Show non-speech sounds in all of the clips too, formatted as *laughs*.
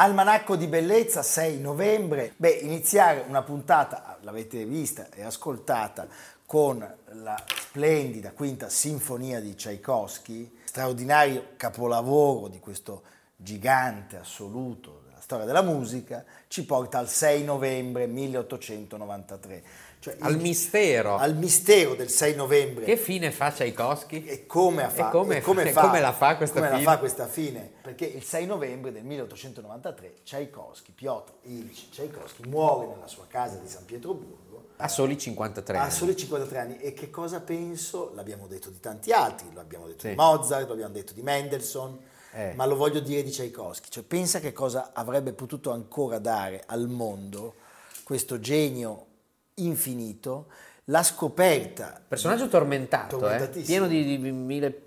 Almanacco di bellezza 6 novembre. Beh, iniziare una puntata, l'avete vista e ascoltata, con la splendida quinta sinfonia di Tchaikovsky, straordinario capolavoro di questo gigante assoluto della storia della musica, ci porta al 6 novembre 1893. Cioè, al il, mistero. Al mistero del 6 novembre. Che fine fa Tchaikovsky? E come, fa, e come, e come, fa, come la fa questa come fine? La fa questa fine? Perché il 6 novembre del 1893 Tchaikovsky, Piotr Ilyich Tchaikovsky, muore nella sua casa di San Pietroburgo. A soli 53 anni. A soli 53 anni. E che cosa penso? L'abbiamo detto di tanti altri, lo abbiamo detto sì. di Mozart, lo abbiamo detto di Mendelssohn, eh. ma lo voglio dire di Tchaikovsky. Cioè, pensa che cosa avrebbe potuto ancora dare al mondo questo genio infinito la scoperta. Personaggio tormentato, eh? pieno di, di mille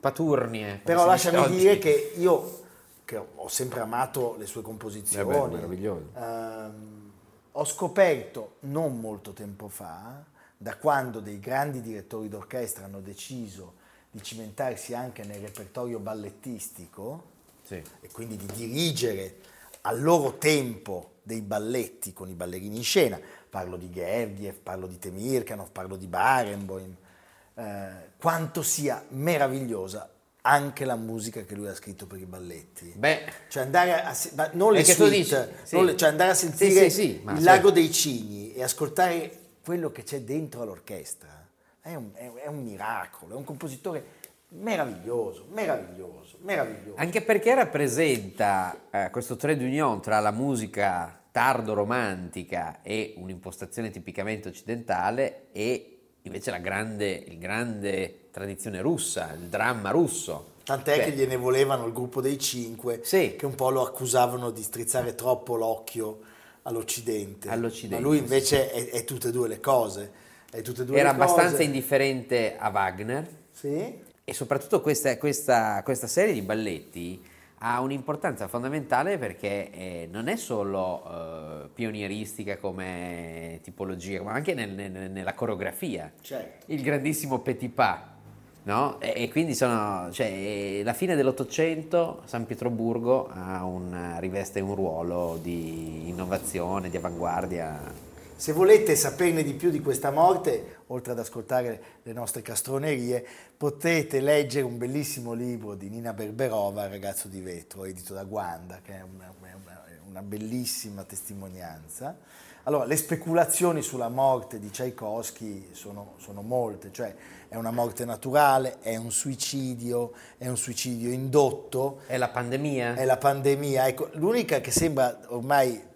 paturnie. Però lasciami oggi. dire che io, che ho sempre amato le sue composizioni, Vabbè, meraviglioso. Ehm, ho scoperto non molto tempo fa, da quando dei grandi direttori d'orchestra hanno deciso di cimentarsi anche nel repertorio ballettistico sì. e quindi di dirigere al loro tempo dei balletti con i ballerini in scena, parlo di Gerdiev, parlo di Temirkanov, parlo di Barenboim, eh, quanto sia meravigliosa anche la musica che lui ha scritto per i balletti. Beh, cioè andare a, non le suite, dici, sì. non le, cioè andare a sentire sì, sì, il certo. Lago dei Cigni e ascoltare quello che c'è dentro all'orchestra è un, è un miracolo, è un compositore meraviglioso, meraviglioso, meraviglioso. Anche perché rappresenta eh, questo trade union tra la musica tardo romantica e un'impostazione tipicamente occidentale e invece la grande, il grande tradizione russa, il dramma russo. Tant'è Beh. che gliene volevano il gruppo dei cinque, sì. che un po' lo accusavano di strizzare troppo l'occhio all'Occidente. all'Occidente Ma lui invece è, è, tutte e due le cose. Due Era le abbastanza cose. indifferente a Wagner. Sì. E soprattutto questa, questa, questa serie di balletti ha un'importanza fondamentale perché eh, non è solo eh, pionieristica come tipologia, ma anche nel, nel, nella coreografia. Certo. Il grandissimo Petit Pas, no? E, e quindi sono, cioè, la fine dell'Ottocento, San Pietroburgo un, riveste un ruolo di innovazione, di avanguardia se volete saperne di più di questa morte, oltre ad ascoltare le nostre castronerie, potete leggere un bellissimo libro di Nina Berberova, Ragazzo di vetro, edito da Guanda, che è una, una bellissima testimonianza. Allora, le speculazioni sulla morte di Tchaikovsky sono, sono, molte, cioè è una morte naturale, è un suicidio, è un suicidio indotto. È la pandemia? È la pandemia. Ecco, l'unica che sembra ormai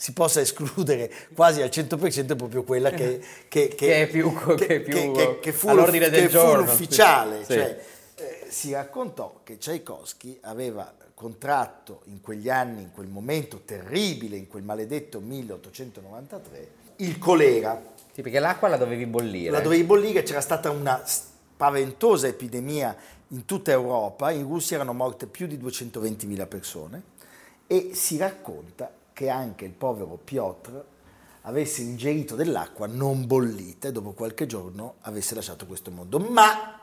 si possa escludere quasi al 100% proprio quella che, *laughs* che, che, che è più, che, più che fu, all'ordine del giorno. fu l'ufficiale. Sì. Cioè, eh, si raccontò che Tchaikovsky aveva contratto in quegli anni, in quel momento terribile, in quel maledetto 1893, il colera. Sì, perché l'acqua la dovevi bollire. La dovevi bollire, c'era stata una spaventosa epidemia in tutta Europa, in Russia erano morte più di 220.000 persone e si racconta che anche il povero Piotr avesse ingerito dell'acqua non bollita e dopo qualche giorno avesse lasciato questo mondo. Ma,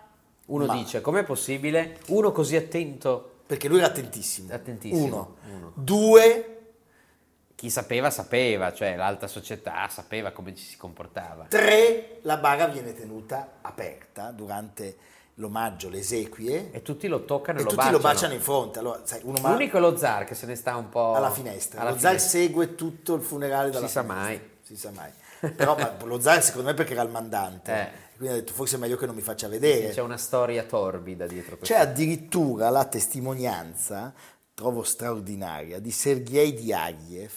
Uno ma- dice, com'è possibile? Uno così attento, perché lui era attentissimo. Attentissimo, Uno. uno. Due, chi sapeva sapeva, cioè l'alta società sapeva come ci si comportava. tre, la bara viene tenuta aperta durante l'omaggio, le esequie E tutti lo toccano e, e lo tutti baciano. lo baciano in fronte. Allora, sai, ma- L'unico è lo zar che se ne sta un po' alla finestra. alla lo zar finestra. segue tutto il funerale dalla Si sa finestra. mai. Si sa mai. Però ma, lo zar secondo me perché era il mandante. Eh. Quindi ha detto forse è meglio che non mi faccia vedere. C'è una storia torbida dietro questo. C'è addirittura la testimonianza, trovo straordinaria, di Sergei Diaghilev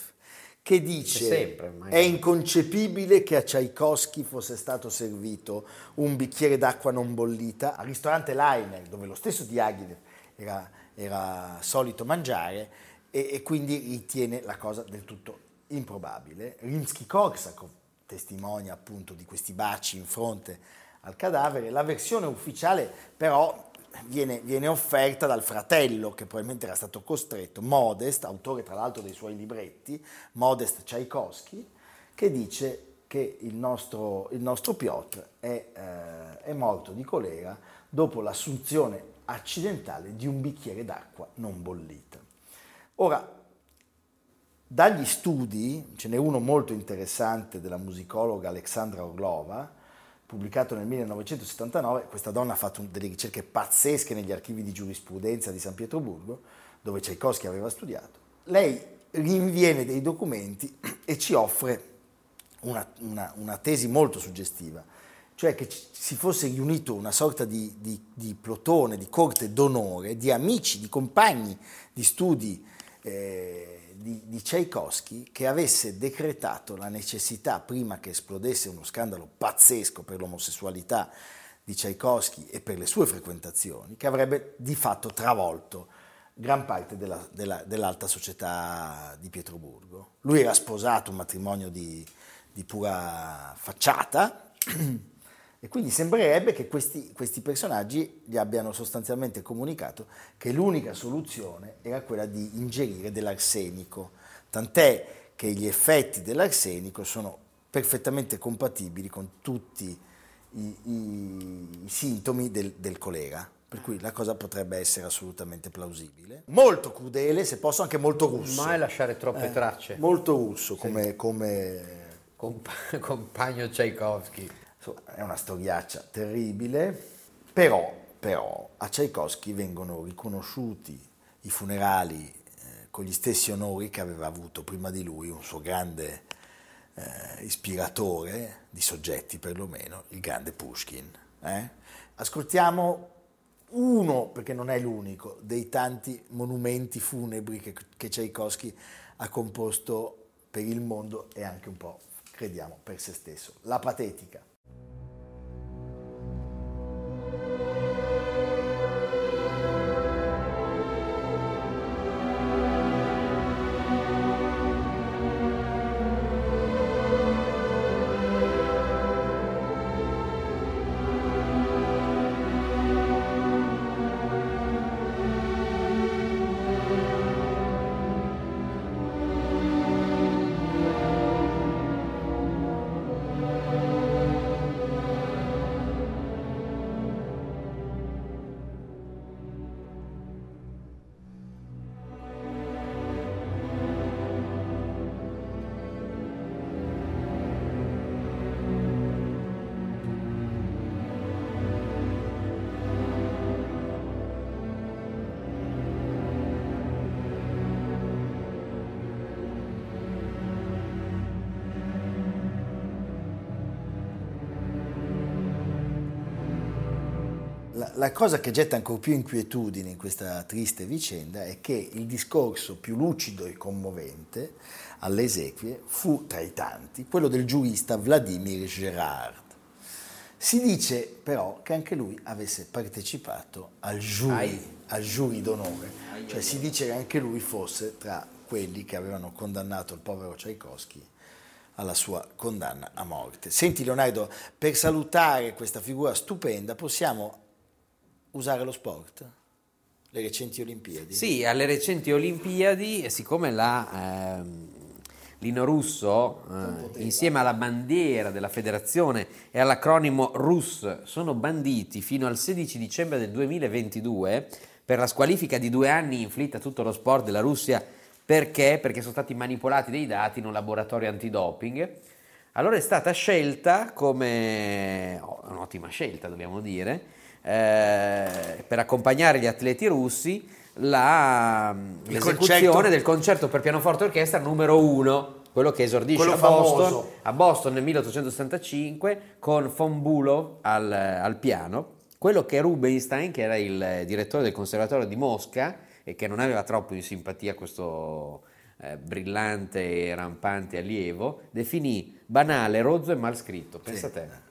che dice sempre, è inconcepibile che a Tchaikovsky fosse stato servito un bicchiere d'acqua non bollita al ristorante Leiner, dove lo stesso Diaghilev era, era solito mangiare e, e quindi ritiene la cosa del tutto improbabile. Rimsky-Korsakov testimonia appunto di questi baci in fronte al cadavere. La versione ufficiale però viene, viene offerta dal fratello che probabilmente era stato costretto, Modest, autore tra l'altro dei suoi libretti, Modest Tchaikovsky, che dice che il nostro, il nostro Piotr è, eh, è morto di colera dopo l'assunzione accidentale di un bicchiere d'acqua non bollita. Ora, dagli studi, ce n'è uno molto interessante della musicologa Alexandra Orlova, pubblicato nel 1979, questa donna ha fatto delle ricerche pazzesche negli archivi di giurisprudenza di San Pietroburgo, dove Tchaikovsky aveva studiato. Lei rinviene dei documenti e ci offre una, una- una tesi molto suggestiva, cioè che si fosse riunito una sorta di, di- di plotone, di corte d'onore, di amici, di compagni di studi eh, di, di Tchaikovsky che avesse decretato la necessità, prima che esplodesse uno scandalo pazzesco per l'omosessualità di Tchaikovsky e per le sue frequentazioni, che avrebbe di fatto travolto gran parte della- della- dell'alta società di Pietroburgo. Lui era sposato, un matrimonio di, di pura facciata, *clears throat* e quindi sembrerebbe che questi, questi personaggi gli abbiano sostanzialmente comunicato che l'unica soluzione era quella di ingerire dell'arsenico, tant'è che gli effetti dell'arsenico sono perfettamente compatibili con tutti i, i- i sintomi del, del colera. Per cui la cosa potrebbe essere assolutamente plausibile. Molto crudele, se posso anche molto russo. Mai lasciare troppe Eh, tracce. Molto russo come, come Compa- *laughs* compagno Tchaikovsky. È una storiaccia terribile, però, però a Tchaikovsky vengono riconosciuti i funerali eh, con gli stessi onori che aveva avuto prima di lui un suo grande eh, ispiratore di soggetti perlomeno, il grande Pushkin. eh. Ascoltiamo uno, perché non è l'unico, dei tanti monumenti funebri che, che Tchaikovsky ha composto per il mondo e anche un po', crediamo, per se stesso. La patetica. La, la cosa che getta ancora più inquietudine in questa triste vicenda è che il discorso più lucido e commovente alle esequie fu tra i tanti quello del giurista Vladimir Gerard. Si dice però che anche lui avesse partecipato al Ai. al jury d'onore, cioè si dice che anche lui fosse tra quelli che avevano condannato il povero Tchaikovsky alla sua condanna a morte. Senti Leonardo, per salutare questa figura stupenda possiamo usare lo sport? Le recenti Olimpiadi? Sì, alle recenti Olimpiadi, siccome la, ehm, Lino Russo, eh, insieme alla bandiera della federazione e all'acronimo RUS, sono banditi fino al 16 dicembre del 2022 per la squalifica di due anni inflitta a tutto lo sport della Russia. Perché? Perché sono stati manipolati dei dati in un laboratorio antidoping. Allora è stata scelta come, oh, un'ottima scelta dobbiamo dire, eh, per accompagnare gli atleti russi la, l'esecuzione concerto. del concerto per pianoforte e orchestra numero uno, quello che esordisce Quello a Boston, a Boston nel 1865 con von Bulow al, al piano, quello che Rubinstein, che era il direttore del conservatorio di Mosca e che non aveva troppo in simpatia questo eh, brillante e rampante allievo, definì banale, rozzo e mal scritto. Pensa a te.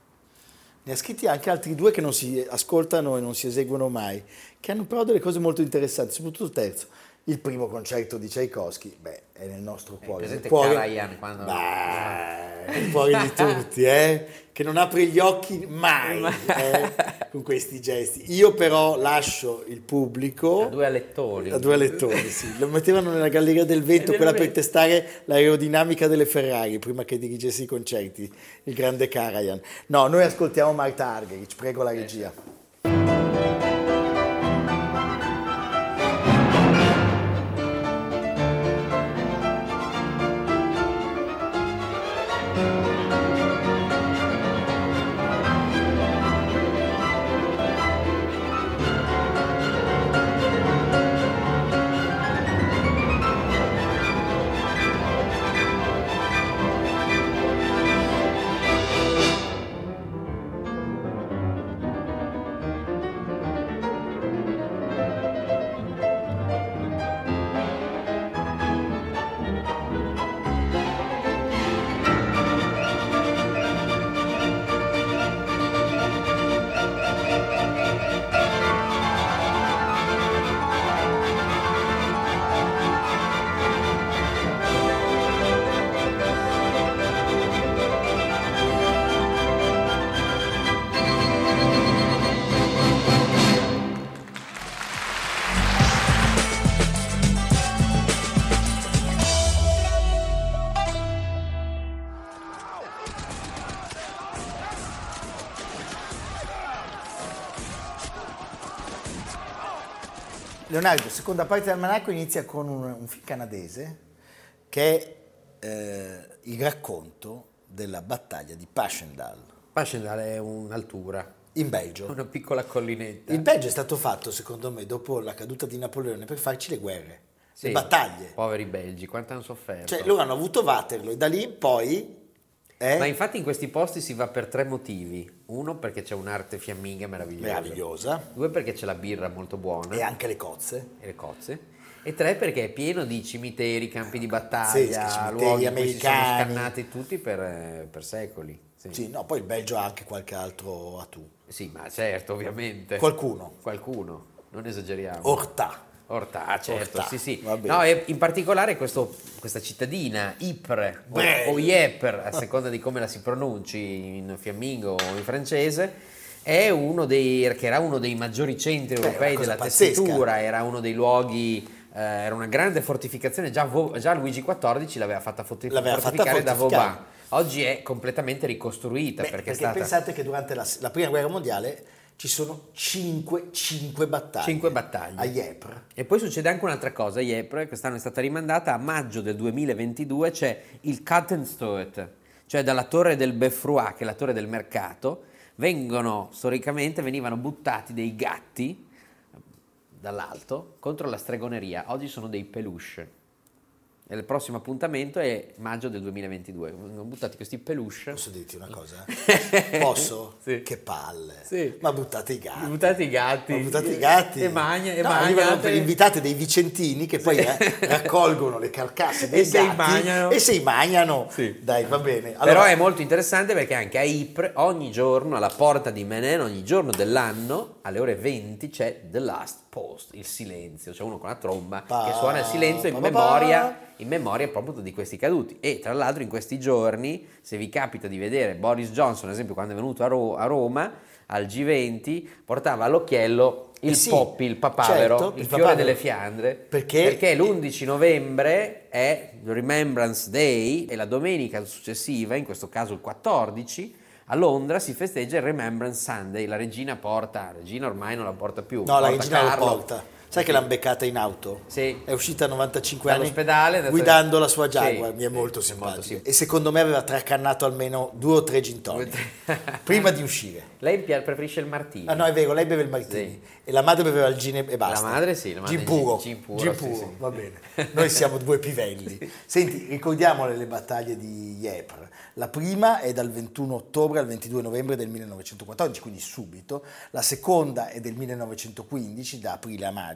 Ne ha scritti anche altri due che non si ascoltano e non si eseguono mai, che hanno però delle cose molto interessanti, soprattutto il terzo. Il primo concerto di Tchaikovsky, beh, è nel nostro cuore. nel presente cuore, Karajan quando- Beh, *laughs* nel cuore di tutti, eh? Che non apre gli occhi mai eh, con questi gesti. Io però lascio il pubblico A due alettoni. a due lettori, sì. Lo mettevano nella galleria del vento, Del quella per testare l'aerodinamica delle Ferrari prima che dirigesse i concerti, il grande Karajan. No, noi ascoltiamo Marta Argerich, prego la regia. Leonardo, seconda parte dell'almanacco inizia con un, un film canadese che è eh, il racconto della battaglia di Passchendaele Passchendaele è un'altura, in Belgio. una piccola collinetta. Il Belgio è stato fatto, secondo me, dopo la caduta di Napoleone per farci le guerre, Sì, le battaglie. Poveri belgi, quanto hanno sofferto. Cioè, loro hanno avuto Waterloo e da lì in poi... eh, Ma infatti in questi posti si va per tre motivi. Uno perché c'è un'arte fiamminga meravigliosa. meravigliosa. Due perché c'è la birra molto buona E anche le cozze. e le cozze. E tre perché è pieno di cimiteri, campi di battaglia, Sì, luoghi cui si sono americani. scannati tutti per, eh, per secoli. Sì. Sì, no, poi il Belgio ha anche qualche altro atù. Sì, ma certo, ovviamente. Qualcuno. Qualcuno, non esageriamo. Orta, ah, certo, Orta, sì, sì. No, e in particolare questo- questa cittadina, Ypres o, Beh. o Ypres, a seconda di come la si pronunci in fiammingo o in francese, è uno dei, che era uno dei maggiori centri Beh, europei cosa della pazzesca. tessitura, era uno dei luoghi, eh, era una grande fortificazione, già, Vo- già Luigi XIV l'aveva fatta forti- L'aveva fatta fortificare da fortificare. Vauban. Oggi è completamente ricostruita Beh, perché è perché stata... pensate che durante la, la prima guerra mondiale ci sono cinque, cinque battaglie. Cinque battaglie. A Ypres. E poi succede anche un'altra cosa, Ypres quest'anno è stata rimandata a maggio del 2022, c'è il Kattenstoet, cioè dalla torre del Beffroi, che è la torre del mercato, vengono, storicamente, venivano buttati dei gatti dall'alto contro la stregoneria, oggi sono dei peluche. Il prossimo appuntamento è maggio del 2022, vengono buttati questi peluche. Posso dirti una cosa? *laughs* Posso? Sì. Che palle. Sì. Ma buttate i gatti. Buttati i gatti. Ma buttate i gatti. E magna, e no, magna, per invitate dei vicentini che poi eh, raccolgono le carcasse *laughs* dei E se gatti mangiano. e se i mangiano. Sì. Dai, va bene. Però Allora, è molto interessante perché anche a Ypres ogni giorno, alla porta di Menen, ogni giorno dell'anno, alle ore 20 c'è The Last Post, il silenzio, c'è uno con la tromba Pa- che suona il silenzio in pa- pa- memoria, in memoria proprio di questi caduti. E tra l'altro in questi giorni, se vi capita di vedere Boris Johnson, ad esempio quando è venuto a, Ro- a Roma, al G20, portava all'occhiello il Eh sì, poppi, il papavero, certo, il, il fiore papavero. delle Fiandre, Perché- l'11 novembre è il Remembrance Day e la domenica successiva, in questo caso il 14, a Londra si festeggia il Remembrance Sunday, la regina porta, la regina ormai non la porta più, No, la porta regina lo Carlo. porta. Sai che l'hanno beccata in auto? Sì. È uscita a 95 anni Dall'ospedale, adesso- guidando la sua Jaguar, Sì, mi è sì, molto simpatica. sim- E secondo me aveva tracannato almeno due o tre gin tonic *laughs* prima di uscire. Lei preferisce il martini. Ah no, è vero, lei beve il martini Sì. e la madre beveva il gin e basta. La madre sì, la madre gin puro. gin puro, Gin sì, puro, sì. va bene. *laughs* Noi siamo due pivelli. Senti, ricordiamole le battaglie di Ypres. La prima è dal 21 ottobre al 22 novembre del 1914, quindi subito. La seconda è del 1915, da aprile a maggio.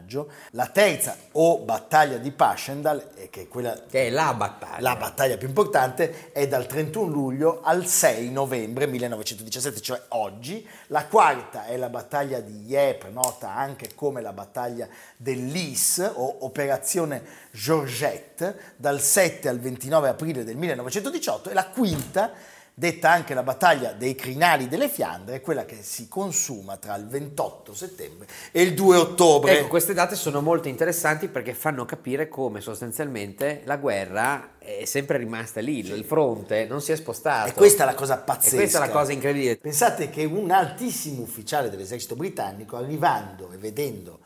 La terza, o battaglia di Passchendaele, eh, che è quella Che è la battaglia. la battaglia più importante è dal 31 luglio al 6 novembre 1917, cioè oggi. La quarta è la battaglia di Ypres, nota anche come la battaglia dell'Is o Operazione Georgette, dal 7 al 29 aprile del 1918. E la quinta, detta anche la battaglia dei Crinali delle Fiandre, è quella che si consuma tra il 28 settembre e il 2 ottobre. Ecco, queste date sono molto interessanti perché fanno capire come sostanzialmente la guerra è sempre rimasta lì, il fronte non si è spostato. E questa è la cosa pazzesca. E questa è la cosa incredibile. Pensate che un altissimo ufficiale dell'esercito britannico, arrivando e vedendo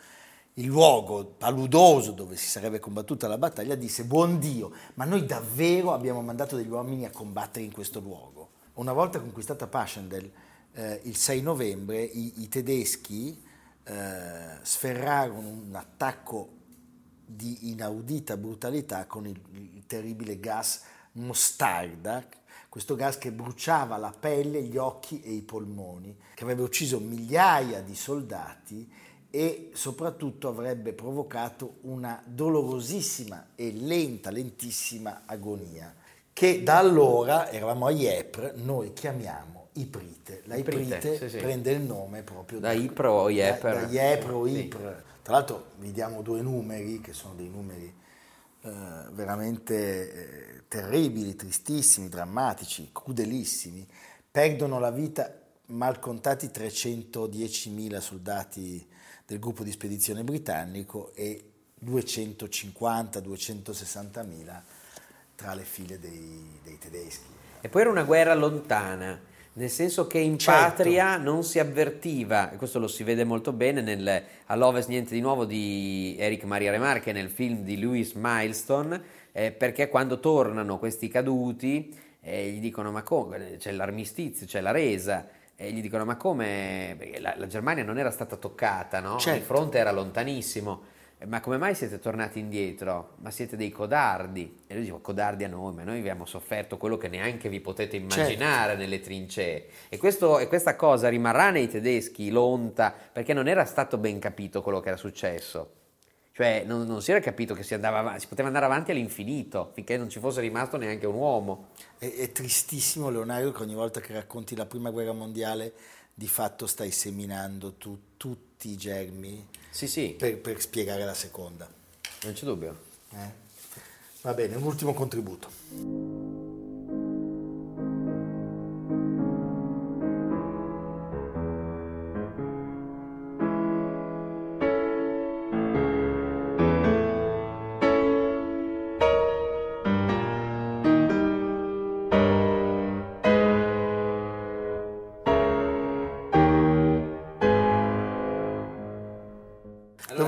il luogo paludoso dove si sarebbe combattuta la battaglia, disse: Buon Dio, ma noi davvero abbiamo mandato degli uomini a combattere in questo luogo. Una volta conquistata Passchendaele, eh, il 6 novembre, i, i tedeschi eh, sferrarono un attacco di inaudita brutalità con il, il terribile gas mostarda, questo gas che bruciava la pelle, gli occhi e i polmoni, che avrebbe ucciso migliaia di soldati e soprattutto avrebbe provocato una dolorosissima e lenta, lentissima agonia, che da allora, eravamo a Ypres, noi chiamiamo Iprite. La Iprite, Iprite sì, sì. prende il nome proprio Da Ypres o Ypres. da, da Ypres o Sì. Ypres. Tra l'altro vi diamo due numeri che sono dei numeri eh, veramente eh, terribili, tristissimi, drammatici, crudelissimi. Perdono la vita mal contati 310.000 soldati del gruppo di spedizione britannico e 250-260.000 tra le file dei, dei tedeschi. E poi era una guerra lontana, nel senso che in Certo. patria non si avvertiva, e questo lo si vede molto bene nel All'Ovest Niente di Nuovo di Eric Maria Remarque nel film di Louis Milestone, eh, perché quando tornano questi caduti eh, gli dicono ma come, c'è l'armistizio, c'è la resa, e gli dicono ma come, la, la Germania non era stata toccata, no? Certo. il fronte era lontanissimo. "Eh, Ma come mai siete tornati indietro? Ma siete dei codardi. E lui dice: codardi a noi, ma noi abbiamo sofferto quello che neanche vi potete immaginare nelle trincee. E, questo- e questa cosa rimarrà nei tedeschi lonta, perché non era stato ben capito quello che era successo. Cioè, non, non si era capito che si, andava avanti, si poteva andare avanti all'infinito, finché non ci fosse rimasto neanche un uomo. È, è tristissimo Leonardo che ogni volta che racconti la prima guerra mondiale di fatto stai seminando tu- tutti i germi Sì, sì, per, per spiegare la seconda. non c'è dubbio. eh? Va bene, un ultimo contributo.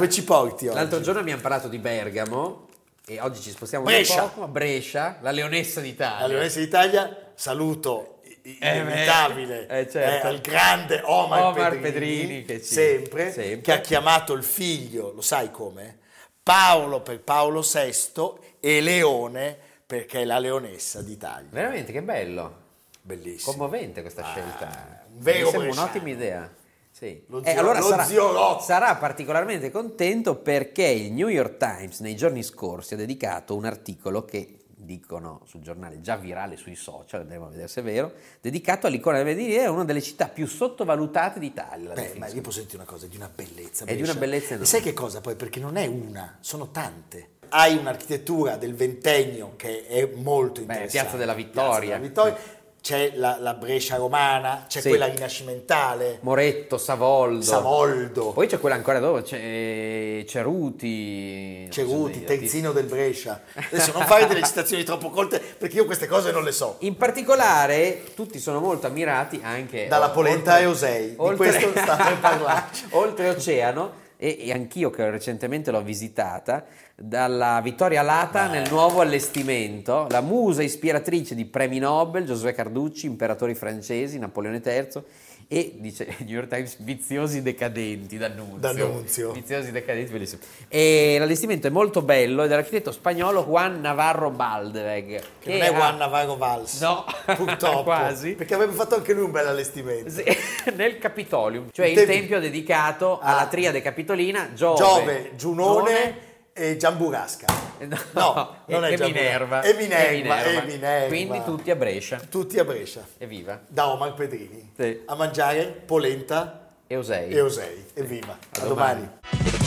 Dove ci porti oggi? L'altro giorno abbiamo parlato di Bergamo e oggi ci spostiamo Brescia. un poco a Brescia, la leonessa d'Italia. La Leonessa d'Italia, saluto Eh, inevitabile eh, certo. eh, al grande Omar, Omar Pedrini, Pedrini, che ci- sempre, sempre. che ha chiamato il figlio, lo sai come? Paolo per Paolo VI e Leone perché è la Leonessa d'Italia. Veramente, che bello. Bellissimo. Commovente questa Ah, scelta. un vero Mi sembra bresciano. un'ottima idea. Sì. Lo Eh, zio- allora lo sarà, zio Rocco. sarà particolarmente contento perché il New York Times nei giorni scorsi ha dedicato un articolo che dicono sul giornale, già virale sui social, andremo a vedere se è vero, dedicato all'icona del Vendieri, è una delle città più sottovalutate d'Italia. Beh, ma io posso dirti una cosa, è di una bellezza. È di una bellezza E enorme. sai che cosa poi? Perché non è una, sono tante. Hai un'architettura del ventennio che è molto Beh, interessante. Piazza della Vittoria. Piazza della Vittoria. C'è la, la Brescia romana, c'è Sì. quella rinascimentale, Moretto, Savoldo. Savoldo, Poi c'è quella ancora dopo, c'è Ceruti. so Ceruti, dire, Terzino del Brescia. Adesso non fare delle citazioni troppo colte perché io queste cose non le so. In particolare, tutti sono molto ammirati anche Dalla o- polenta oltre- a Eusei, di questo state *laughs* parlando. Oltreoceano, e, e anch'io che recentemente l'ho visitata, dalla Vittoria Lata nel nuovo allestimento, la musa ispiratrice di premi Nobel, Giosuè Carducci, imperatori francesi, Napoleone III, e dice *laughs* New York Times viziosi decadenti d'Annunzio. D'Annunzio. Viziosi decadenti, bellissimo. E l'allestimento è molto bello, è dell'architetto spagnolo Juan Navarro Baldweg. Che non è Juan Navarro Valls. No, purtroppo. *laughs* quasi. Perché avrebbe fatto anche lui un bel allestimento. Sì, *laughs* nel Capitolium, cioè Il il tempio- dedicato Ah. alla triade capitolina Giove, Giove, Giunone e Giamburasca. *laughs* no, No, non e, è e Giamburasca. Minerva, E Minerva, e Minerva. Quindi tutti a Brescia. Tutti a Brescia. Evviva. Da Omar Pedrini. Sì. A mangiare polenta Eusei. e Osei. Evviva. A, A domani. domani.